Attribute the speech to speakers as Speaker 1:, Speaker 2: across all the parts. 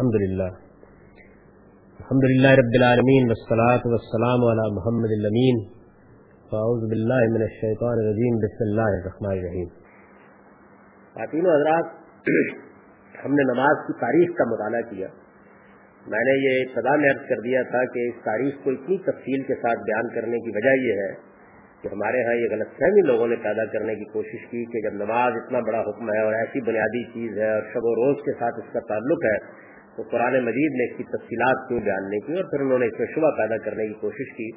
Speaker 1: الحمد للہ الحمد للہ رب العالمین والصلاة والسلام علی محمد الامین فاعوذ باللہ من الشیطان الرجیم بسم اللہ الرحمن الرحیم خواتین و حضرات، ہم نے نماز کی تاریخ کا مطالعہ کیا۔ میں نے یہ ابتدا میں عرض کر دیا تھا کہ اس تاریخ کو اتنی تفصیل کے ساتھ بیان کرنے کی وجہ یہ ہے کہ ہمارے ہاں یہ غلط فہمی لوگوں نے پیدا کرنے کی کوشش کی کہ جب نماز اتنا بڑا حکم ہے اور ایسی بنیادی چیز ہے اور شب و روز کے ساتھ اس کا تعلق ہے تو قرآن مجید نے اس کی تفصیلات کیوں جاننے کی اور پھر انہوں نے اس میں شبہ پیدا کرنے کی کوشش کی۔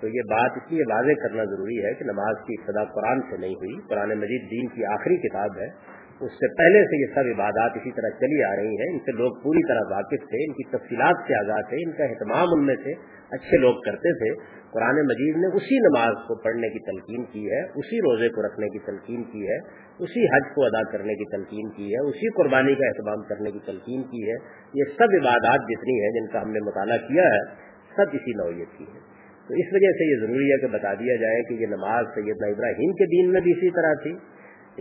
Speaker 1: تو یہ بات اس لیے واضح کرنا ضروری ہے کہ نماز کی ابتدا قرآن سے نہیں ہوئی۔ قرآن مجید دین کی آخری کتاب ہے۔ اس سے پہلے سے یہ سب عبادات اسی طرح چلی آ رہی ہیں، ان سے لوگ پوری طرح واقف تھے، ان کی تفصیلات سے آزاد تھے، ان کا اہتمام ان میں سے اچھے لوگ کرتے تھے۔ قرآن مجید نے اسی نماز کو پڑھنے کی تلقین کی ہے، اسی روزے کو رکھنے کی تلقین کی ہے، اسی حج کو ادا کرنے کی تلقین کی ہے، اسی قربانی کا اہتمام کرنے کی تلقین کی ہے۔ یہ سب عبادات جتنی ہیں جن کا ہم نے مطالعہ کیا ہے، سب اسی نوعیت کی ہے تو اس وجہ سے یہ ضروری ہے کہ بتا دیا جائے کہ یہ نماز سیدنا ابراہیم کے دین میں بھی اسی طرح تھی۔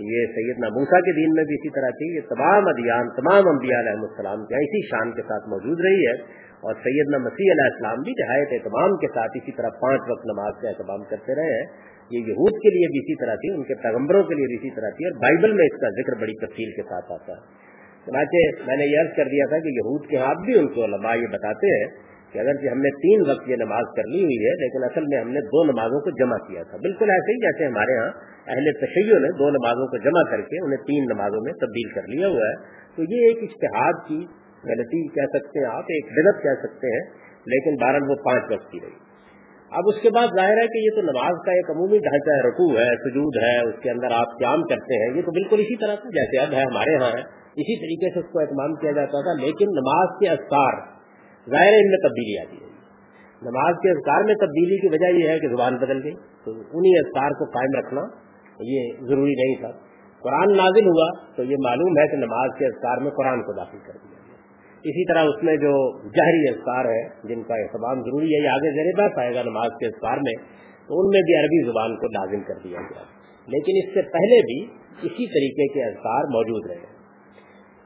Speaker 1: یہ سیدنا موسا کے دین میں بھی اسی طرح تھی، یہ تمام ادیان، تمام انبیاء علیہ السلام کے اسی شان کے ساتھ موجود رہی ہے، اور سیدنا مسیح علیہ السلام بھی نہایت اہتمام کے ساتھ اسی طرح پانچ وقت نماز کا اہتمام کرتے رہے ہیں۔ یہ یہود کے لیے بھی اسی طرح تھی، ان کے پیغمبروں کے لیے بھی اسی طرح تھی، اور بائبل میں اس کا ذکر بڑی تفصیل کے ساتھ آتا ہے۔ چنانچہ میں نے یہ عرض کر دیا تھا کہ یہود کے ہاتھ بھی ان کو علماء یہ بتاتے ہیں کہ اگر جی ہم نے تین وقت یہ نماز کر لی ہوئی ہے، لیکن اصل میں ہم نے دو نمازوں کو جمع کیا تھا۔ بالکل ایسے ہی جیسے ہمارے ہاں اہل تشیعوں نے دو نمازوں کو جمع کر کے انہیں تین نمازوں میں تبدیل کر لیا ہوا ہے۔ تو یہ ایک اشتہاد کی غلطی کہہ سکتے ہیں آپ، ایک بدت کہہ سکتے ہیں، لیکن بارہ وہ پانچ وقت کی رہی۔ اب اس کے بعد ظاہر ہے کہ یہ تو نماز کا ایک عمومی ڈھانچہ ہے، رکوع ہے، سجود ہے، اس کے اندر آپ قیام کرتے ہیں۔ یہ تو بالکل اسی طرح سے جیسے اب ہے ہمارے ہاں ہے اسی طریقے سے اس کو اہتمام کیا جاتا تھا۔ لیکن نماز کے اذکار ظاہر ان میں تبدیلی آتی ہے۔ نماز کے اذکار میں تبدیلی کی وجہ یہ ہے کہ زبان بدل گئی، تو انہی اذکار کو قائم رکھنا یہ ضروری نہیں تھا۔ قرآن نازل ہوا تو یہ معلوم ہے کہ نماز کے اذکار میں قرآن کو داخل کر دیا اسی طرح اس میں جو جہری اذکار ہے، جن کا اہتمام ضروری ہے، یہ آگے زیر بات آئے گا نماز کے اذکار میں، تو ان میں بھی عربی زبان کو لازم کر دیا گیا۔ لیکن اس سے پہلے بھی اسی طریقے کے اذکار موجود رہے۔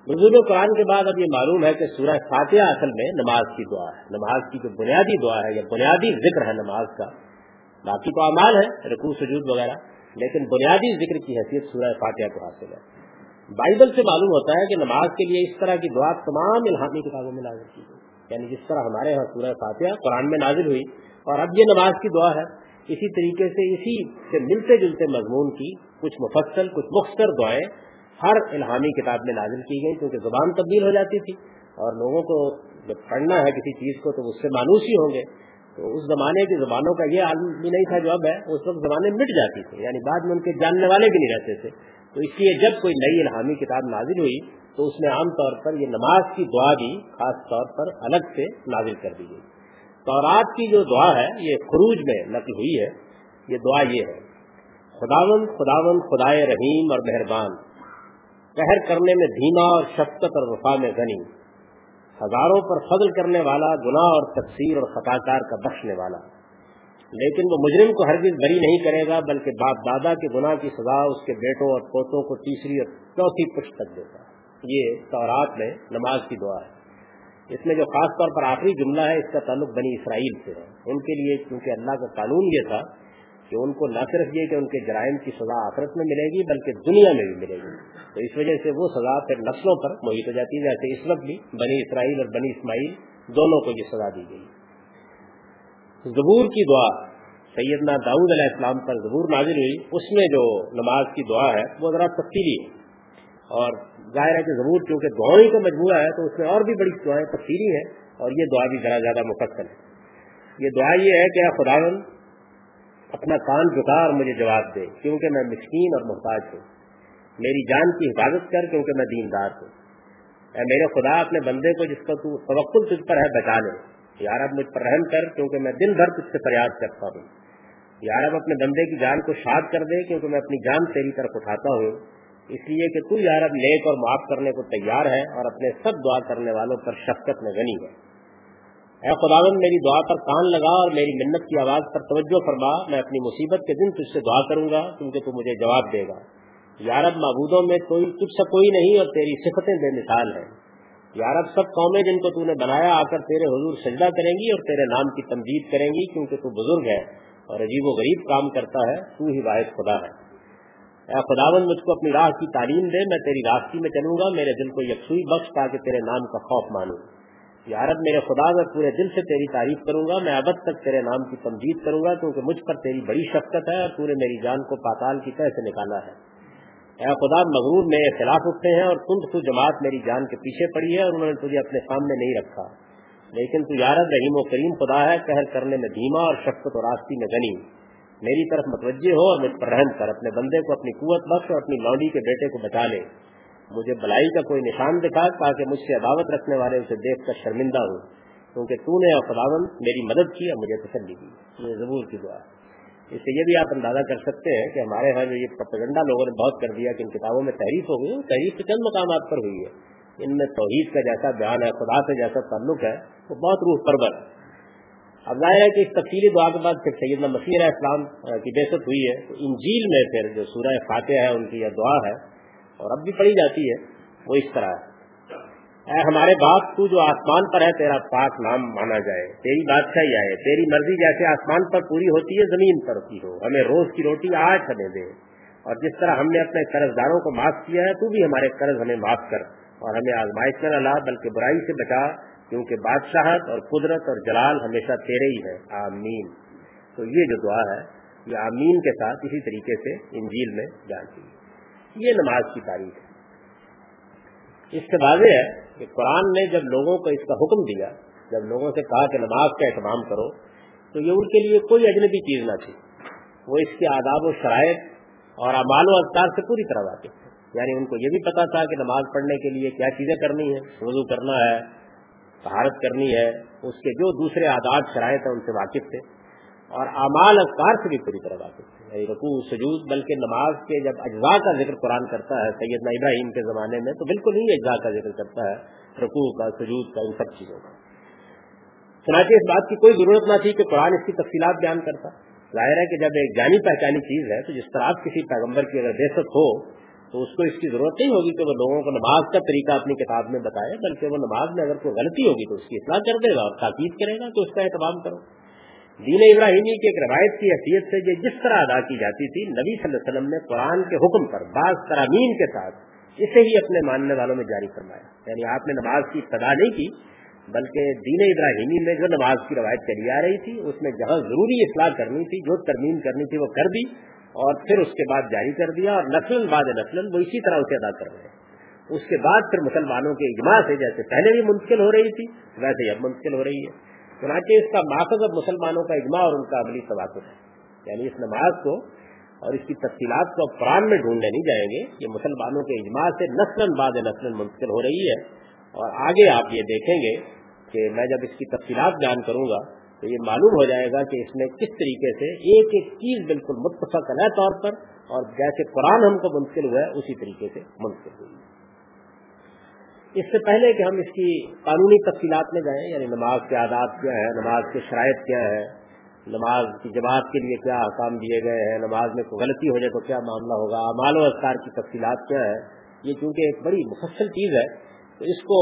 Speaker 1: نزول قرآن کے بعد اب یہ معلوم ہے کہ سورہ فاتحہ اصل میں نماز کی دعا ہے۔ نماز کی جو بنیادی دعا ہے، یا بنیادی ذکر ہے نماز کا، باقی تو اعمال ہے رقو سجود وغیرہ، لیکن بنیادی ذکر کی حیثیت سورہ فاتحہ کو حاصل ہے۔ بائبل سے معلوم ہوتا ہے کہ نماز کے لیے اس طرح کی دعا تمام الہامی کتابوں میں نازل کی گئی۔ یعنی جس طرح ہمارے یہاں سورہ فاتحہ قرآن میں نازل ہوئی، اور اب یہ نماز کی دعا ہے۔ اسی طریقے سے اسی سے ملتے جلتے مضمون کی کچھ مفصل، کچھ مختصر دعائیں ہر الہامی کتاب میں نازل کی گئی کیونکہ زبان تبدیل ہو جاتی تھی اور لوگوں کو جب پڑھنا ہے کسی چیز کو تو اس سے مانوس ہی ہوں گے تو اس زمانے کی زبانوں کا یہ عالم بھی نہیں تھا جو اب ہے اس وقت زبانیں مٹ جاتی تھی یعنی بعد میں ان کے جاننے والے بھی نہیں رہتے تھے۔ تو اس لیے جب کوئی نئی الہامی کتاب نازل ہوئی تو اس میں عام طور پر یہ نماز کی دعا بھی خاص طور پر الگ سے نازل کر دی گئی۔ تورات کی جو دعا ہے، یہ خروج میں نقل ہوئی ہے، یہ دعا یہ ہے خداون خداون خدائے رحیم اور مہربان۔ قہر کرنے میں دھیما اور شفقت اور وفا میں غنی۔ ہزاروں پر فضل کرنے والا، گناہ اور تقسیر اور خطا کار کا بخشنے والا۔ لیکن وہ مجرم کو ہرگز بری نہیں کرے گا، بلکہ باپ دادا کے گناہ کی سزا اس کے بیٹوں اور پوتوں کو تیسری اور چوتھی پشت تک دیتا۔ ہے یہ تورات میں نماز کی دعا ہے۔ اس میں جو خاص طور پر آخری جملہ ہے، اس کا تعلق بنی اسرائیل سے ہے۔ ان کے لیے، کیونکہ اللہ کا قانون یہ تھا کہ ان کو نہ صرف یہ کہ ان کے جرائم کی سزا آخرت میں ملے گی، بلکہ دنیا میں بھی ملے گی۔ تو اس وجہ سے وہ سزا پھر نسلوں پر محیط ہو جاتی ہے، جیسے اس وقت بھی بنی اسرائیل اور بنی اسماعیل دونوں کو یہ سزا دی گئی۔ زبور کی دعا، سیدنا داؤد علیہ السلام پر زبور نازل ہوئی۔ اس میں جو نماز کی دعا ہے، وہ ذرا تفصیلی ہے۔ اور ظاہر ہے کہ زبور چونکہ دعائیں کا مجموعہ ہے، تو اس میں اور بھی بڑی دعائیں تفصیلی ہیں اور یہ دعا بھی ذرا زیادہ مفصل ہے۔ یہ دعا یہ ہے کہ خداون اپنا کان جھکا اور مجھے جواب دے، کیونکہ میں مسکین اور محتاج ہوں۔ میری جان کی حفاظت کر کیونکہ میں دیندار ہوں۔ اے میرے خدا، اپنے بندے کو جس کا تو توقل تجھ پر ہے، بچا لے۔ یار اب مجھ پر رحم کر کیونکہ میں دن بھر تجھ سے فریاد کرتا ہوں۔ یار اب اپنے بندے کی جان کو شاد کر دے کیونکہ میں اپنی جان تیری طرف اٹھاتا ہوں۔ اس لیے کہ تو یار اب نیک اور معاف کرنے کو تیار ہے اور اپنے سب دعا کرنے والوں پر شفقت میں غنی ہے۔ اے خداون میری دعا پر کان لگا اور میری منت کی آواز پر توجہ فرما، میں اپنی مصیبت کے دن تجھ سے دعا کروں گا، کیونکہ تو مجھے جواب دے گا۔ یارب معبودوں میں کوئی، تجھ سے کوئی نہیں اور تیری صفتیں بے مثال ہیں۔ یارب سب قومیں جن کو تو نے بنایا آ کر تیرے حضور سجدہ کریں گی اور تیرے نام کی تمجید کریں گی، کیونکہ تو بزرگ ہے اور عجیب و غریب کام کرتا ہے، تو ہی واحد خدا ہے۔ اے خداون مجھ کو اپنی راہ کی تعلیم دے، میں تیری راستی میں چلوں گا، میرے دل کو یکسوئی بخش تاکہ تیرے نام کا خوف مانوں۔ یارب میرے خدا، میں پورے دل سے تیری تعریف کروں گا، میں ابد تک تیرے نام کی تمجید کروں گا، کیونکہ مجھ پر تیری بڑی شفقت ہے اور پورے میری جان کو پاتال کی طرح سے نکالا ہے۔ اے خدا، مغرور میرے خلاف اٹھتے ہیں اور تم تو جماعت میری جان کے پیچھے پڑی ہے اور انہوں نے تجھے اپنے سامنے نہیں رکھا۔ لیکن تو یارب رحیم و کریم خدا ہے کہر کرنے میں دھیما اور شفقت و راستی میں گنی میری طرف متوجہ ہو اور مجھ پر رحم کر، اپنے بندے کو اپنی قوت بخش اور اپنی لوڈی کے بیٹے کو بچا لے۔ مجھے بلائی کا کوئی نشان دکھا تاکہ مجھ سے عداوت رکھنے والے اسے دیکھ کر شرمندہ ہوں۔ کیونکہ تو نے اور خداون میری مدد کی اور مجھے تسلی دی۔ یہ ضرور کی دعا اس سے یہ بھی آپ اندازہ کر سکتے ہیں کہ ہمارے یہاں جو یہ پپگنڈا لوگوں نے بہت کر دیا کہ ان کتابوں میں تحریف ہو گئی تحریف تو چند مقامات پر ہوئی ہے۔ ان میں توحید کا جیسا بیان ہے، خدا سے جیسا تعلق ہے، وہ بہت روح پرور ہے۔ اب ظاہر ہے کہ اس تفصیلی دعا کے بعد پھر سیدنا مسیح علیہ السلام کی بحثت ہوئی ہے۔ تو انجیل میں پھر جو سورہ فاتح ہے، ان کی یہ دعا ہے اور اب بھی پڑھی جاتی ہے، وہ اس طرح ہے۔ اے ہمارے باپ، تو جو آسمان پر ہے، تیرا پاک نام مانا جائے۔ تیری بادشاہی آئے، تیری مرضی جیسے آسمان پر پوری ہوتی ہے، زمین پر ہوتی ہو۔ ہمیں روز کی روٹی آج ہمیں دے۔ اور جس طرح ہم نے اپنے قرض داروں کو معاف کیا ہے، تو بھی ہمارے قرض ہمیں معاف کر۔ اور ہمیں آزمائش میں نہ بلکہ برائی سے بچا، کیونکہ بادشاہت اور قدرت اور جلال ہمیشہ تیرے ہی ہے آمین۔ تو یہ جو دعا ہے، یہ آمین کے ساتھ اسی طریقے سے انجیل میں جانتی ہے یہ نماز کی تاریخ ہے۔ اس سے واضح ہے کہ قرآن نے جب لوگوں کو اس کا حکم دیا، جب لوگوں سے کہا کہ نماز کا اہتمام کرو، تو یہ ان کے لیے کوئی اجنبی چیز نہ تھی۔ وہ اس کے آداب و شرائط اور امال و اذکار سے پوری طرح واقف تھے۔ یعنی ان کو یہ بھی پتا تھا کہ نماز پڑھنے کے لیے کیا چیزیں کرنی ہے وضو کرنا ہے طہارت کرنی ہے، اس کے جو دوسرے آداب، شرائط ہیں، ان سے واقف تھے۔ اور اعمال اذکار سے بھی پوری طرح واقف ہے۔ یعنی رقو سجود، بلکہ نماز کے جب اجزاء کا ذکر قرآن کرتا ہے، سیدنا ابراہیم کے زمانے میں، تو بالکل ہی اجزاء کا ذکر کرتا ہے رقو کا، سجود کا، ان سب چیزوں کا۔ چنانچہ اس بات کی کوئی ضرورت نہ تھی کہ قرآن اس کی تفصیلات بیان کرتا۔ ظاہر ہے کہ جب ایک جانی پہچانی چیز ہے، تو جس طرح آپ کسی پیغمبر کی اگر بحثت ہو، تو اس کو اس کی ضرورت نہیں ہوگی کہ وہ لوگوں کو نماز کا طریقہ اپنی کتاب میں بتائے، بلکہ وہ نماز میں اگر کوئی غلطی ہوگی تو اس کی اطلاع کر دے گا اور تاکید کرے گا تو اس کا اہتمام کرو۔ دین ابراہیمی کی ایک روایت کی حیثیت سے یہ جس طرح ادا کی جاتی تھی، نبی صلی اللہ علیہ وسلم نے قرآن کے حکم پر بعض ترامین کے ساتھ اسے ہی اپنے ماننے والوں میں جاری فرمایا۔ یعنی آپ نے نماز کی ابتدا نہیں کی، بلکہ دین ابراہیمی میں جو نماز کی روایت چلی آ رہی تھی، اس میں جہاں ضروری اصلاح کرنی تھی، جو ترمیم کرنی تھی، وہ کر دی اور پھر اس کے بعد جاری کر دیا اور نسل بعد نسل وہ اسی طرح اسے ادا کر رہے ہیں۔ اس کے بعد پھر مسلمانوں کے اجماع سے جیسے پہلے بھی منتقل ہو رہی تھی، ویسے اب منتقل ہو رہی ہے۔ چنانچہ اس کا ماخذ اب مسلمانوں کا اجماع اور ان کا عملی تواتر ہے۔ یعنی اس نماز کو اور اس کی تفصیلات کو اب قرآن میں ڈھونڈنے نہیں جائیں گے۔ یہ مسلمانوں کے اجماع سے نسل بعد نسل منتقل ہو رہی ہے۔ اور آگے آپ یہ دیکھیں گے کہ میں جب اس کی تفصیلات بیان کروں گا تو یہ معلوم ہو جائے گا کہ اس میں کس طریقے سے ایک ایک چیز بالکل متفق علیہ طور پر اور جیسے قرآن ہم کو منتقل ہوا ہے، اسی طریقے سے منتقل ہوئی۔ ہے اس سے پہلے کہ ہم اس کی قانونی تفصیلات میں جائیں یعنی نماز کے آداب کیا ہے نماز کے شرائط کیا ہے نماز کی جماعت کے لیے کیا احکام دیے گئے ہیں، نماز میں کوئی غلطی ہو جائے تو کیا معاملہ ہوگا مال و اذکار کی تفصیلات کیا ہے یہ چونکہ ایک بڑی مفصل چیز ہے، تو اس کو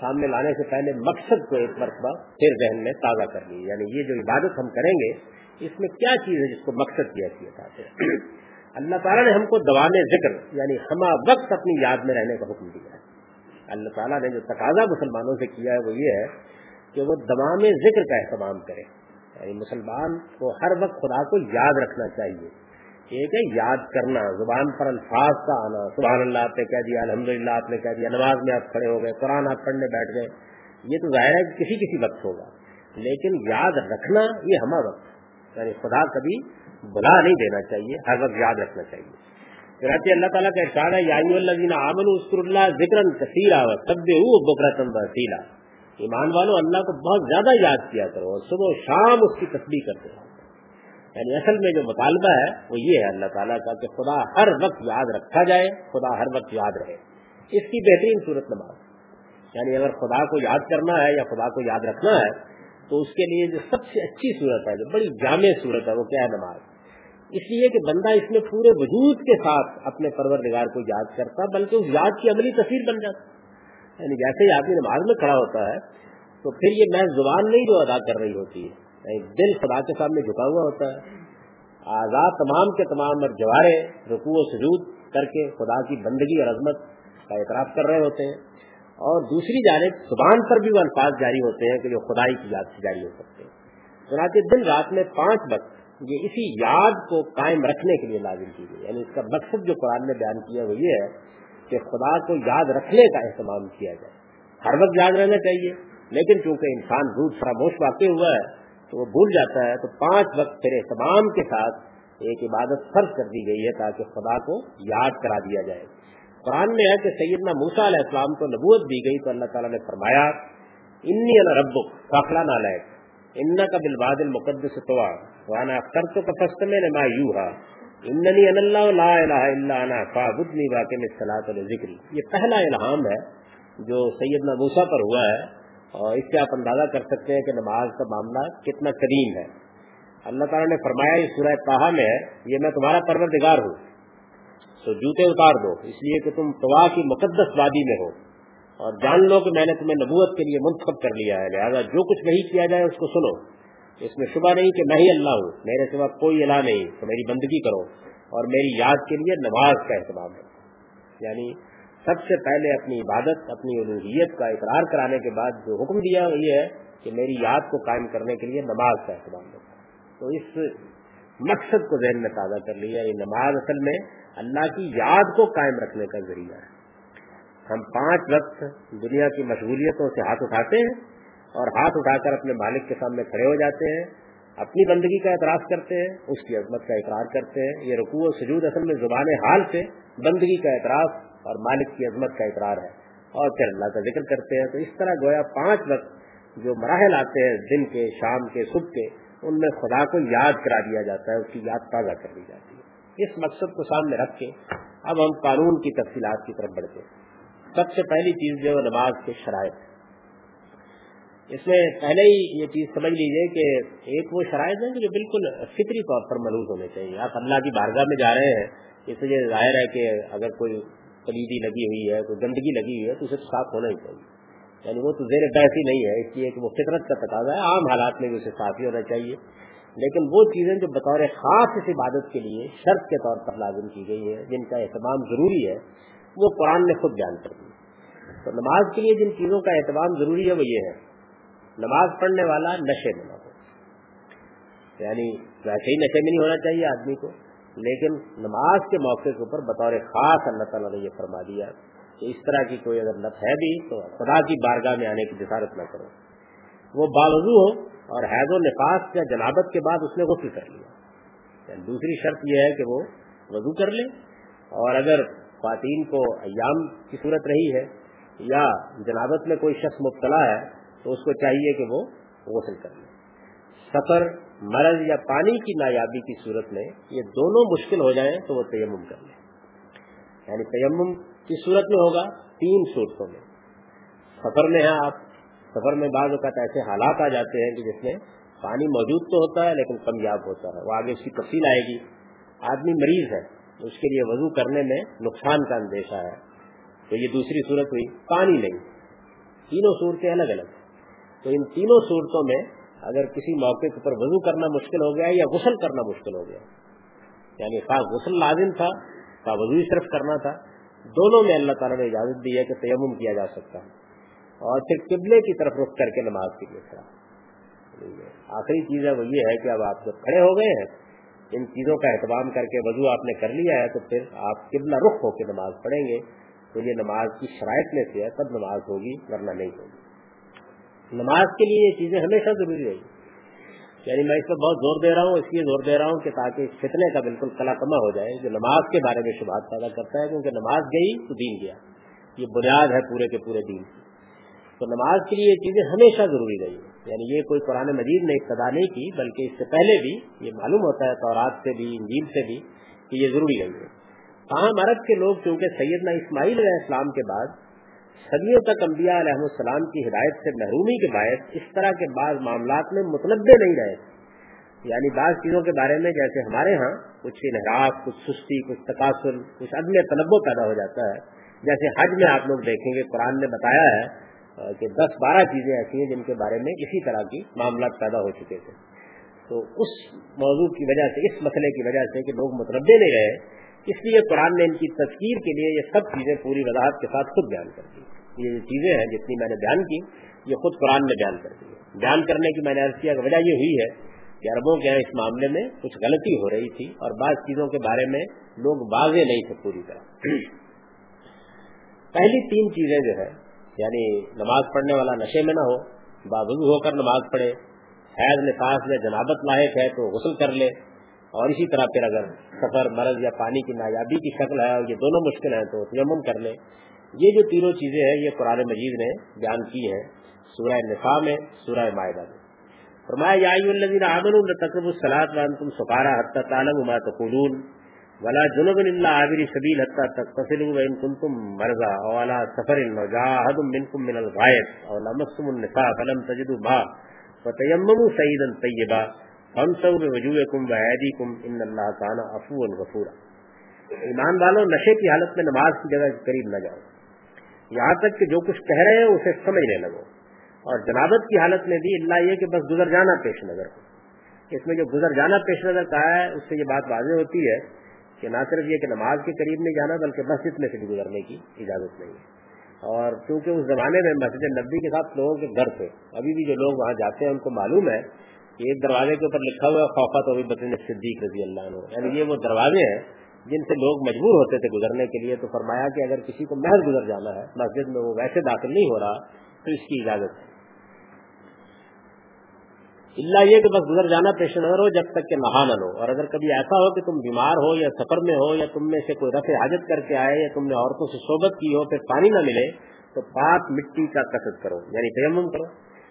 Speaker 1: سامنے لانے سے پہلے مقصد کو ایک مرتبہ پھر ذہن میں تازہ کر لی یعنی یہ جو عبادت ہم کریں گے، اس میں کیا چیز ہے جس کو مقصد کی حیثیت آتے ہیں اللہ تعالیٰ نے ہم کو دوام ذکر یعنی ہما وقت اپنی یاد میں رہنے کا حکم دیا ہے۔ اللہ تعالیٰ نے جو تقاضا مسلمانوں سے کیا ہے وہ یہ ہے کہ وہ دمام ذکر کا اہتمام کرے یعنی مسلمان کو ہر وقت خدا کو یاد رکھنا چاہیے۔ ایک ہے یاد کرنا، زبان پر الفاظ کا آنا۔ سبحان اللہ، آپ نے کہہ دیا الحمد للہ آپ نے کہہ دیا، نماز میں آپ کھڑے ہو گئے، قرآن آپ پڑھنے بیٹھ گئے۔ یہ تو ظاہر ہے کہ کسی کسی وقت ہوگا۔ لیکن یاد رکھنا یہ ہمارا وقت یعنی خدا کبھی بلا نہیں دینا چاہیے، ہر وقت یاد رکھنا چاہیے۔ چنانچہ اللہ تعالیٰ کا ارشاد ہے یائی الذین آمن اسکر اللہ ذکر کثیرا سب بکرتم وسیلا ایمان والو، اللہ کو بہت زیادہ یاد کیا کرو اور صبح و شام اس کی تصویر کرتے رہو۔ یعنی اصل میں جو مطالبہ ہے، وہ یہ ہے اللہ تعالیٰ کا کہ خدا ہر وقت یاد رکھا جائے، خدا ہر وقت یاد رہے۔ اس کی بہترین صورت نماز۔ یعنی اگر خدا کو یاد کرنا ہے یا خدا کو یاد رکھنا ہے، تو اس کے لیے جو سب سے اچھی صورت ہے، جو بڑی جامع صورت ہے، وہ کیا ہے؟ نماز۔ اس لیے کہ بندہ اس میں پورے وجود کے ساتھ اپنے پروردگار کو یاد کرتا، بلکہ اس یاد کی عملی تصویر بن جاتا۔ یعنی جیسے ہی آدمی نماز میں کھڑا ہوتا ہے، تو پھر یہ محض زبان نہیں جو ادا کر رہی ہوتی ہے یعنی دل خدا کے سامنے جھکا ہوا ہوتا ہے۔ آزاد تمام کے تمام اور جوارے رکوع و سجود کر کے خدا کی بندگی اور عظمت کا اعتراف کر رہے ہوتے ہیں۔ اور دوسری جانب، زبان پر بھی وہ الفاظ جاری ہوتے ہیں کہ جو خدائی کی یاد سے جاری ہو سکتے ہیں۔ چنانچہ دن رات میں پانچ وقت یہ اسی یاد کو قائم رکھنے کے لیے لازم کی گئی۔ یعنی اس کا مقصد جو قرآن نے بیان کیا وہ یہ ہے کہ خدا کو یاد رکھنے کا اہتمام کیا جائے۔ ہر وقت یاد رہنا چاہیے، لیکن چونکہ انسان دودھ فراموش واقع ہوا ہے تو وہ بھول جاتا ہے، تو پانچ وقت پھر اہتمام کے ساتھ ایک عبادت فرض کر دی گئی ہے تاکہ خدا کو یاد کرا دیا جائے۔ قرآن میں ہے کہ سیدنا موسا علیہ السلام کو نبوت دی گئی تو اللہ تعالیٰ نے فرمایا انی رب فاخلہ نالائق ان کا بلباد المقدس طوا وانا اختر تو کفست میں نما یو ہا اننی ان اللہ لا الہ الا انا فعبدنی واقع میں صلاۃ ذکر یہ پہلا الہام ہے جو سیدنا موسا پر ہوا ہے. اور اس سے آپ اندازہ کر سکتے ہیں کہ نماز کا معاملہ کتنا قدیم ہے. اللہ تعالیٰ نے فرمایا، یہ سورہ تاہا میں ہے. یہ میں تمہارا پروردگار ہوں. تو جوتے اتار دو. اس لیے کہ تم توا کی مقدس وادی میں ہو. اور جان لو کہ میں نے تمہیں نبوت کے لیے منتخب کر لیا ہے، لہٰذا جو کچھ وہی کیا جائے اس کو سنو۔ اس میں شبہ نہیں کہ میں ہی اللہ ہوں، میرے سوا کوئی الہ نہیں، تو میری بندگی کرو۔ اور میری یاد کے لیے نماز کا اہتمام ہے یعنی سب سے پہلے اپنی عبادت، اپنی الوحیت کا اقرار کرانے کے بعد جو حکم دیا وہ یہ ہے کہ میری یاد کو قائم کرنے کے لیے نماز کا اہتمام ہے تو اس مقصد کو ذہن میں تازہ کر لیا۔ یہ نماز اصل میں اللہ کی یاد کو قائم رکھنے کا ذریعہ ہے۔ ہم پانچ وقت دنیا کی مشغولیتوں سے ہاتھ اٹھاتے ہیں اور ہاتھ اٹھا کر اپنے مالک کے سامنے کھڑے ہو جاتے ہیں، اپنی بندگی کا اعتراض کرتے ہیں، اس کی عظمت کا اقرار کرتے ہیں۔ یہ رکوع و سجود اصل میں زبان حال سے بندگی کا اعتراف اور مالک کی عظمت کا اقرار ہے۔ اور پھر اللہ کا ذکر کرتے ہیں۔ تو اس طرح گویا پانچ وقت جو مراحل آتے ہیں، دن کے، شام کے، صبح کے، ان میں خدا کو یاد کرا دیا جاتا ہے، اس کی یاد تازہ کر دی جاتی ہے۔ اس مقصد کو سامنے رکھ کے اب ہم قانون کی تفصیلات کی طرف بڑھتے ہیں۔ سب سے پہلی چیز جو نماز کے شرائط اس میں پہلے ہی یہ چیز سمجھ لیجیے کہ ایک وہ شرائط ہیں جو بالکل فطری طور پر ملوز ہونے چاہیے۔ آپ اللہ کی بارگاہ میں جا رہے ہیں، اس سے یہ ظاہر ہے کہ اگر کوئی کلیدی لگی ہوئی ہے، کوئی گندگی لگی ہوئی ہے تو اسے صاف ہونا ہی چاہیے۔ یعنی وہ تو زیر بحث ہی نہیں ہے، اس لیے کہ وہ فطرت کا تقاضا ہے، عام حالات میں بھی اسے صاف ہی ہونا چاہیے۔ لیکن وہ چیزیں جو بطور خاص اس عبادت کے لیے شرط کے طور پر لازم کی گئی ہے جن کا اہتمام ضروری ہے وہ قرآن نے خود بیان کر دی تو نماز کے لیے جن چیزوں کا اہتمام ضروری ہے وہ یہ ہے، نماز پڑھنے والا نشے میں نہ ہو۔ یعنی ویسے ہی نشے میں نہیں ہونا چاہیے آدمی کو، لیکن نماز کے موقع کے اوپر بطور خاص اللہ تعالیٰ نے یہ فرما دیا کہ اس طرح کی کوئی اگر لت ہے بھی تو خدا کی بارگاہ میں آنے کی جسارت نہ کرو۔ وہ باوضو ہو اور حیض و نفاس یا جنابت کے بعد اس نے غسل کر لیا۔ یعنی دوسری شرط یہ ہے کہ وہ وضو کر لے اور اگر خواتین کو ایام کی صورت رہی ہے یا جنابت میں کوئی شخص مبتلا ہے تو اس کو چاہیے کہ وہ غسل کر لے۔ سفر، مرض یا پانی کی نایابی کی صورت میں یہ دونوں مشکل ہو جائیں تو وہ تیمم کر لیں یعنی تیمم کی صورت میں ہوگا؟ تین صورتوں میں۔ سفر میں ہے آپ۔ سفر میں بعض اوقات ایسے حالات آ جاتے ہیں کہ جس میں پانی موجود تو ہوتا ہے لیکن کمیاب ہوتا ہے۔ وہ آگے اس کی تفصیل آئے گی۔ آدمی مریض ہے۔ اس کے لیے وضو کرنے میں نقصان کا اندیشہ ہے۔ تو یہ دوسری صورت ہوئی، پانی نہیں۔ تینوں صورتیں الگ الگ۔ تو ان تینوں صورتوں میں اگر کسی موقع پر وضو کرنا مشکل ہو گیا یا غسل کرنا مشکل ہو گیا یعنی خاص غسل لازم تھا کا وضو صرف کرنا تھا، دونوں میں اللہ تعالیٰ نے اجازت دی ہے کہ تیمم کیا جا سکتا ہے۔ اور پھر قبلے کی طرف رخ کر کے نماز کے لیے آخری چیز ہے، وہ یہ ہے کہ اب آپ جب کھڑے ہو گئے ہیں ان چیزوں کا اہتمام کر کے وضو آپ نے کر لیا ہے، تو پھر آپ قبلہ رخ ہو کے نماز پڑھیں گے۔ تو یہ نماز کی شرائط میں سے ہے تب نماز ہوگی ورنہ نہیں ہوگی۔ نماز کے لیے یہ چیزیں ہمیشہ ضروری رہی یعنی میں اس پر بہت زور دے رہا ہوں، اس لیے زور دے رہا ہوں کہ تاکہ فتنے کا بالکل کلا کما ہو جائے، جو نماز کے بارے میں شبہات پیدا کرتا ہے، کیونکہ نماز گئی تو دین گیا۔ یہ بنیاد ہے پورے کے پورے دین کی۔ تو نماز کے لیے یہ چیزیں ہمیشہ ضروری رہی یعنی یہ کوئی قرآن مجید نے ابتدا نہیں کی، بلکہ اس سے پہلے بھی یہ معلوم ہوتا ہے، تورات سے بھی، انجیل سے بھی کہ یہ ضروری ہے۔ ہاں، تاہم عرب کے لوگ چونکہ سیدنا اسماعیل علیہ السلام کے بعد صدیوں تک انبیاء علیہ السلام کی ہدایت سے محرومی کے باعث اس طرح کے بعض معاملات میں متنوع نہیں رہے۔ یعنی بعض چیزوں کے بارے میں جیسے ہمارے ہاں کچھ انحراف، کچھ سستی، کچھ تقاصل کچھ عدم تنوع پیدا ہو جاتا ہے۔ جیسے حج میں آپ لوگ دیکھیں گے، قرآن نے بتایا ہے کہ دس بارہ چیزیں ایسی ہیں جن کے بارے میں اسی طرح کی معاملات پیدا ہو چکے تھے۔ تو اس موضوع کی وجہ سے، اس مسئلے کی وجہ سے کہ لوگ متربے نہیں رہے، اس لیے قرآن نے ان کی تصویر کے لیے یہ سب چیزیں پوری وضاحت کے ساتھ خود بیان کر دی۔ یہ جو چیزیں ہیں جتنی میں نے بیان کی، یہ خود قرآن نے بیان کر دی۔ بیان کرنے کی میں نے عرض کیا کہ وجہ یہ ہوئی ہے کہ عربوں کے اس معاملے میں کچھ غلطی ہو رہی تھی اور بعض چیزوں کے بارے میں لوگ واضح نہیں تھے پوری طرح۔ پہلی تین چیزیں جو ہے یعنی نماز پڑھنے والا نشے میں نہ ہو بابو ہو کر نماز پڑھے حید نفاذ میں جنابت لاحق ہے تو غسل کر لے۔ اور اسی طرح پھر اگر سفر، مرض یا پانی کی نایابی کی شکل ہے اور یہ دونوں مشکل ہیں تو یمن کر لے۔ یہ جو تینوں چیزیں ہیں، یہ قرآن مجید نے بیان کی ہیں۔ سورہ نفا میں، سورہ معاہدہ میں۔ فرمایا الذین آمنوا تقرب الصلاۃ وانتم سکارا حتى تعلموا ما تقولون۔ ولا جنب الا عابر سبيل حتى تغتسلوا وان كنتم مرضى او على سفر وجاء احد منكم من الغائط او لمستم النساء فلم تجدوا ماء فتيمموا سعيدا طيبا فامسحوا بوجوهكم وايديكم ان الله كان عفوا غفورا ایمان والو، نشے کی حالت میں نماز کی جگہ قریب نہ جاؤ۔ یہاں تک کہ جو کچھ کہہ رہے ہیں اسے سمجھنے لگو۔ اور جنابت کی حالت میں بھی اللہ یہ کہ بس گزر جانا پیش نظر۔ ہو اس میں جو گزر جانا پیش نظر کہا ہے، اس سے یہ بات واضح ہوتی ہے کہ نہ صرف یہ کہ نماز کے قریب نہیں جانا بلکہ مسجد میں سے بھی گزرنے کی اجازت نہیں ہے۔ اور کیونکہ اس زمانے میں مسجد نبی کے ساتھ لوگوں کے گھر تھے، ابھی بھی جو لوگ وہاں جاتے ہیں ان کو معلوم ہے کہ ایک دروازے کے اوپر لکھا ہوا خوفا تو بطن صدیق رضی اللہ عنہ۔ یعنی یہ وہ دروازے ہیں جن سے لوگ مجبور ہوتے تھے گزرنے کے لیے تو فرمایا کہ اگر کسی کو محض گزر جانا ہے، مسجد میں وہ ویسے داخل نہیں ہو رہا تو اس کی اجازت ہے۔ اللہ یہ کہ بس گزر جانا پیش نظر ہو، جب تک کہ نہا نہ لو۔ اور اگر کبھی ایسا ہو کہ تم بیمار ہو یا سفر میں ہو یا تم میں سے کوئی رفع حاجت کر کے آئے یا تم نے عورتوں سے صحبت کی ہو، پھر پانی نہ ملے، تو پاک مٹی کا کسر کرو یعنی تیمم کرو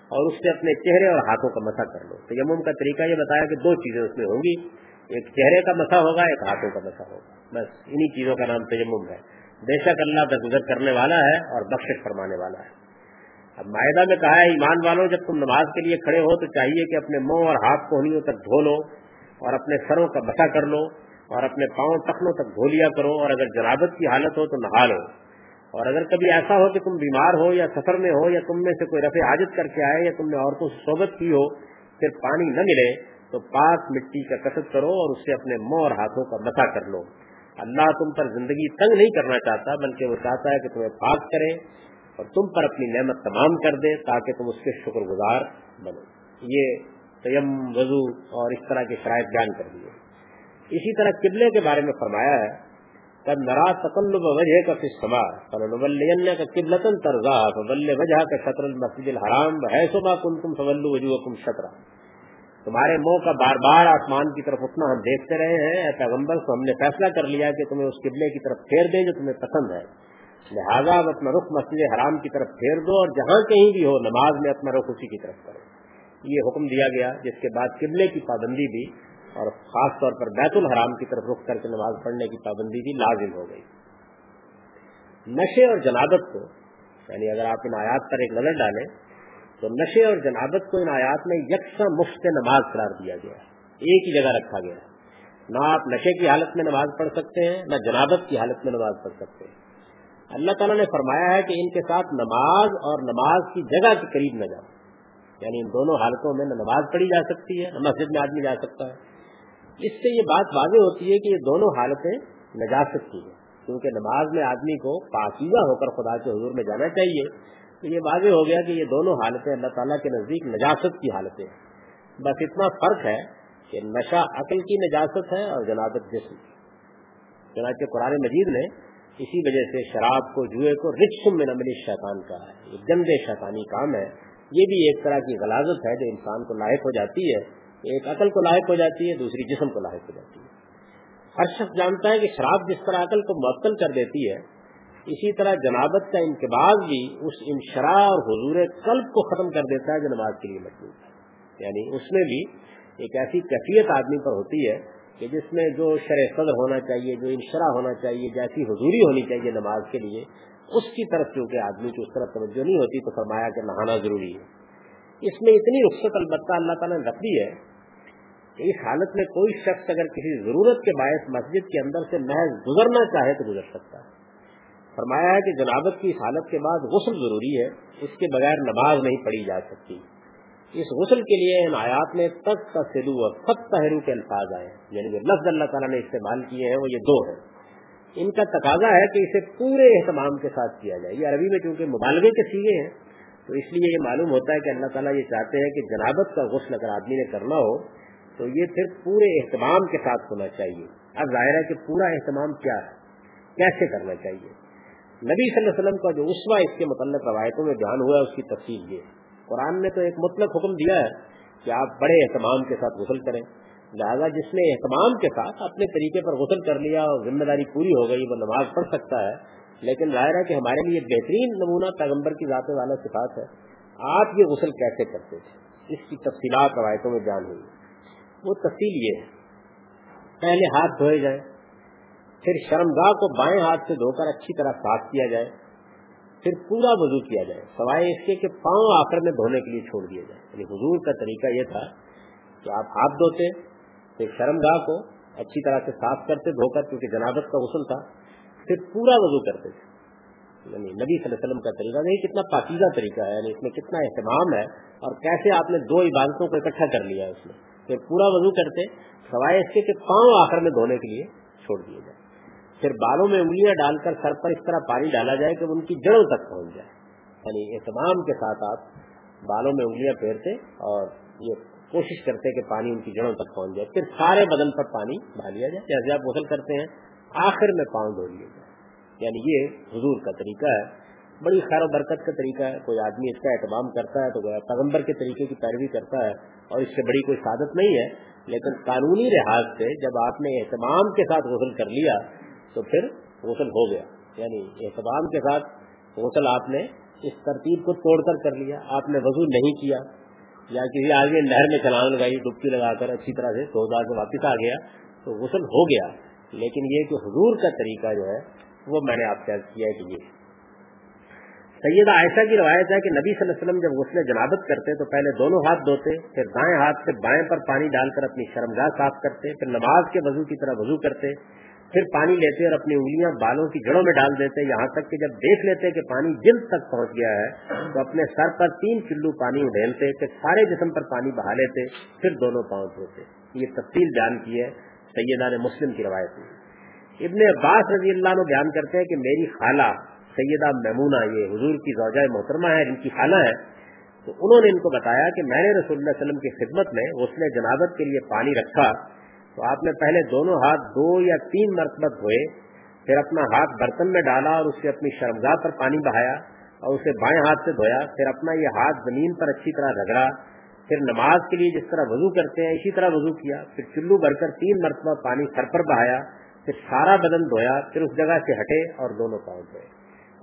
Speaker 1: اور اس سے اپنے چہرے اور ہاتھوں کا مسا کر لو۔ تیمم کا طریقہ یہ بتایا کہ دو چیزیں اس میں ہوں گی۔ ایک چہرے کا مسا ہوگا، ایک ہاتھوں کا مسا ہوگا۔ بس انہی چیزوں کا نام تجمم ہے۔ بے شک اللہ درگزر کرنے والا ہے اور بخش فرمانے والا ہے۔ اب معاہدہ میں کہا ہے ایمان والوں جب تم نماز کے لیے کھڑے ہو تو چاہیے کہ اپنے منہ اور ہاتھ کوہنیوں تک دھو لو اور اپنے سروں کا بسا کر لو اور اپنے پاؤں ٹخنوں تک دھو لیا کرو اور اگر جنابت کی حالت ہو تو نہا لو۔ اور اگر کبھی ایسا ہو کہ تم بیمار ہو یا سفر میں ہو یا تم میں سے کوئی رفع حاجت کر کے آئے یا تم نے عورتوں سے صحبت کی ہو، پھر پانی نہ ملے تو پاک مٹی کا کسر کرو اور اس سے اپنے منہ اور ہاتھوں کا بسا کر لو۔ اللہ تم پر زندگی تنگ نہیں کرنا چاہتا، بلکہ وہ چاہتا ہے کہ تمہیں پاک کرے۔ اور تم پر اپنی نعمت تمام کر دے تاکہ تم اس کے شکر گزار بنو۔ یہ تیم وضو اور اس طرح کے شرائط بیان کر دیے اسی طرح قبلے کے بارے میں فرمایا ہے کب نرا تقلب وجہ کا فسما کا قبلتن ترزا وجہ کا شطر المسجد الحرام ہے کن تم فولو وجوہ کم شطرا۔ تمہارے منہ کا بار بار آسمان کی طرف اٹھنا ہم دیکھتے رہے ہیں پیغمبر، تو ہم نے فیصلہ کر لیا کہ تمہیں اس قبلے کی طرف پھیر دیں جو تمہیں پسند ہے۔ لہٰذا اب اپنا رخ مسجد حرام کی طرف پھیر دو اور جہاں کہیں بھی ہو، نماز میں اپنا رخ اسی کی طرف کرو۔ یہ حکم دیا گیا، جس کے بعد قبلے کی پابندی بھی اور خاص طور پر بیت الحرام کی طرف رخ کر کے نماز پڑھنے کی پابندی بھی لازم ہو گئی۔ نشے اور جنابت کو یعنی اگر آپ ان آیات پر ایک نظر ڈالیں، تو نشے اور جنابت کو ان آیات میں یکساں مفت نماز قرار دیا گیا ایک ہی جگہ رکھا گیا نہ آپ نشے کی حالت میں نماز پڑھ سکتے ہیں، نہ جنابت کی حالت میں نماز پڑھ سکتے ہیں۔ اللہ تعالیٰ نے فرمایا ہے کہ ان کے ساتھ نماز اور نماز کی جگہ کے قریب نہ جاؤ۔ یعنی ان دونوں حالتوں میں نہ نماز پڑھی جا سکتی ہے، نہ مسجد میں آدمی جا سکتا ہے۔ اس سے یہ بات واضح ہوتی ہے کہ یہ دونوں حالتیں نجاست کی ہیں۔ کیونکہ نماز میں آدمی کو پاکیزہ ہو کر خدا کے حضور میں جانا چاہیے، تو یہ واضح ہو گیا کہ یہ دونوں حالتیں اللہ تعالیٰ کے نزدیک نجاست کی حالتیں بس اتنا فرق ہے کہ نشہ عقل کی نجاست ہے اور جنابت جسم چنانچہ قرآن مجید نے اسی وجہ سے شراب کو جوئے کو رکشم میں نملی شیطان کا ہے۔ یہ گندے شیطانی کام ہے۔ یہ بھی ایک طرح کی غلازت ہے جو انسان کو لاحق ہو جاتی ہے۔ ایک عقل کو لاحق ہو جاتی ہے، دوسری جسم کو لاحق ہو جاتی ہے۔ ہر شخص جانتا ہے کہ شراب جس طرح عقل کو معطل کر دیتی ہے، اسی طرح جنابت کا انقباز بھی اس انشرا اور حضور قلب کو ختم کر دیتا ہے جو نماز کے لیے مضبوط ہے۔ یعنی اس میں بھی ایک ایسی کیفیت آدمی پر ہوتی ہے کہ جس میں جو شرح صدر ہونا چاہیے، جو انشرا ہونا چاہیے، جیسی حضوری ہونی چاہیے نماز کے لیے، اس کی طرف کیونکہ آدمی کی اس طرف توجہ نہیں ہوتی تو فرمایا کہ نہانا ضروری ہے۔ اس میں اتنی رخصت البتہ اللہ تعالیٰ نے رکھ دی ہے کہ اس حالت میں کوئی شخص اگر کسی ضرورت کے باعث مسجد کے اندر سے محض گزرنا چاہے تو گزر سکتا ہے۔ فرمایا ہے کہ جنابت کی اس حالت کے بعد غسل ضروری ہے، اس کے بغیر نماز نہیں پڑھی جا سکتی۔ اس غسل کے لیے ان آیات میں تک کا سلو اور فت تہرو کے الفاظ آئے یعنی جو لفظ اللہ تعالیٰ نے استعمال کیے ہیں وہ یہ دو ہیں۔ ان کا تقاضا ہے کہ اسے پورے اہتمام کے ساتھ کیا جائے۔ یہ عربی میں چونکہ مبالغے کے سیگے ہیں، تو اس لیے یہ معلوم ہوتا ہے کہ اللہ تعالیٰ یہ چاہتے ہیں کہ جنابت کا غسل اگر آدمی نے کرنا ہو، تو یہ پھر پورے اہتمام کے ساتھ ہونا چاہیے۔ اب ظاہر ہے کہ پورا اہتمام کیا ہے؟ کیسے کرنا چاہیے؟ نبی صلی اللہ علیہ وسلم کا جو اسوا اس کے متعلق روایتوں میں بیان ہوا ہے، اس کی تفصیل یہ قرآن نے تو ایک مطلق حکم دیا ہے کہ آپ بڑے اہتمام کے ساتھ غسل کریں۔ لہٰذا جس نے اہتمام کے ساتھ اپنے طریقے پر غسل کر لیا اور ذمہ داری پوری ہو گئی، وہ نماز پڑھ سکتا ہے۔ لیکن ظاہر ہے کہ ہمارے لیے بہترین نمونہ پیغمبر کی ذات والا صفات ہے۔ آپ یہ غسل کیسے کرتے تھے؟ اس کی تفصیلات روایتوں میں بیان ہوئی۔ وہ تفصیل یہ ہے، پہلے ہاتھ دھوئے جائیں، پھر شرمگاہ کو بائیں ہاتھ سے دھو کر اچھی طرح صاف کیا جائے۔ پھر پورا وضو کیا جائے۔ سوائے اس کے کہ پاؤں آخر میں دھونے کے لیے چھوڑ دیا جائے۔ یعنی حضور کا طریقہ یہ تھا کہ آپ ہاتھ دھوتے، پھر شرمگاہ کو اچھی طرح سے صاف کرتے، دھو کر، کیونکہ جنابت کا غسل تھا، پھر پورا وضو کرتے تھے۔ یعنی نبی صلی اللہ علیہ وسلم کا طریقہ نہیں، کتنا پاکیزہ طریقہ ہے یعنی اس میں کتنا اہتمام ہے، اور کیسے آپ نے دو عبادتوں کو اکٹھا کر لیا اس میں۔ پھر پورا وضو کرتے، سوائے اس کے کہ پاؤں آخر میں دھونے کے لیے چھوڑ دیے جائے۔ پھر بالوں میں انگلیاں ڈال کر سر پر اس طرح پانی ڈالا جائے کہ ان کی جڑوں تک پہنچ جائے۔ یعنی اہتمام کے ساتھ آپ بالوں میں انگلیاں پھیرتے اور یہ کوشش کرتے کہ پانی ان کی جڑوں تک پہنچ جائے۔ پھر سارے بدن پر پانی ڈال لیا جائے۔ جیسے آپ غسل کرتے ہیں، آخر میں پاؤں دھو لیا جائے۔ یعنی یہ حضور کا طریقہ ہے۔ بڑی خیر و برکت کا طریقہ ہے۔ کوئی آدمی اس کا اہتمام کرتا ہے تو پیغمبر کے طریقے کی پیروی کرتا ہے اور اس سے بڑی کوئی سعادت نہیں ہے۔ لیکن قانونی لحاظ سے جب آپ نے اہتمام کے ساتھ غسل کر لیا تو پھر غسل ہو گیا۔ یعنی اہتمام کے ساتھ غسل آپ نے اس ترتیب کو توڑ کر کر لیا۔ آپ نے وضو نہیں کیا، یا کسی آدمی نہر میں چلان لگائی، ڈبکی لگا کر اچھی طرح سے سودا سے واپس آ گیا تو غسل ہو گیا۔ لیکن یہ کہ حضور کا طریقہ جو ہے، وہ میں نے آپ سے کیا کہ یہ سیدہ عائشہ کی روایت ہے کہ نبی صلی اللہ علیہ وسلم جب غسل جنابت کرتے تو پہلے دونوں ہاتھ دھوتے، پھر دائیں ہاتھ سے بائیں پر پانی ڈال کر اپنی شرمگاہ صاف کرتے، پھر نماز کے وضو کی طرح وضو کرتے۔ پھر پانی لیتے اور اپنی انگلیاں بالوں کی جڑوں میں ڈال دیتے، یہاں تک کہ جب دیکھ لیتے کہ پانی جلد تک پہنچ گیا ہے، تو اپنے سر پر تین چلو پانی اڈھیلتے پھر سارے جسم پر پانی بہا لیتے، پھر دونوں پاؤں دھوتے۔ یہ تفصیل بیان کی ہے سیدہ نے مسلم کی روایت میں۔ ابن عباس رضی اللہ عنہ بیان کرتے ہیں کہ میری خالہ سیدہ میمونہ، یہ حضور کی زوجہ محترمہ ہے جن کی خالہ ہے تو انہوں نے ان کو بتایا کہ میں نے رسول اللہ علیہ وسلم کی خدمت میں، اس نے جنابت کے لیے پانی رکھا تو آپ نے پہلے دونوں ہاتھ دو یا تین مرتبہ دھوئے، پھر اپنا ہاتھ برتن میں ڈالا اور اس سے اپنی شرمگاہ پر پانی بہایا اور اسے بائیں ہاتھ سے دھویا، پھر اپنا یہ ہاتھ زمین پر اچھی طرح رگڑا، پھر نماز کے لیے جس طرح وضو کرتے ہیں اسی طرح وضو کیا، پھر چلو بھر کر تین مرتبہ پانی سر پر بہایا، پھر سارا بدن دھویا، پھر اس جگہ سے ہٹے اور دونوں پاؤں دھوئے۔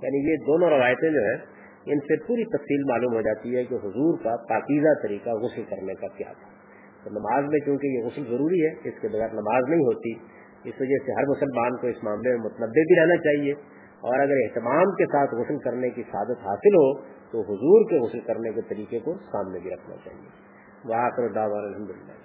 Speaker 1: یعنی یہ دونوں روایتیں جو ہیں، ان سے پوری تفصیل معلوم ہو جاتی ہے کہ حضور کا پاکیزہ طریقہ غسل کرنے کا کیا تھا۔ تو نماز میں چونکہ یہ غسل ضروری ہے، اس کے بغیر نماز نہیں ہوتی۔ اس وجہ سے ہر مسلمان کو اس معاملے میں متنوع بھی رہنا چاہیے۔ اور اگر اہتمام کے ساتھ غسل کرنے کی سعادت حاصل ہو، تو حضور کے غسل کرنے کے طریقے کو سامنے بھی رکھنا چاہیے۔ وہ الحمد للہ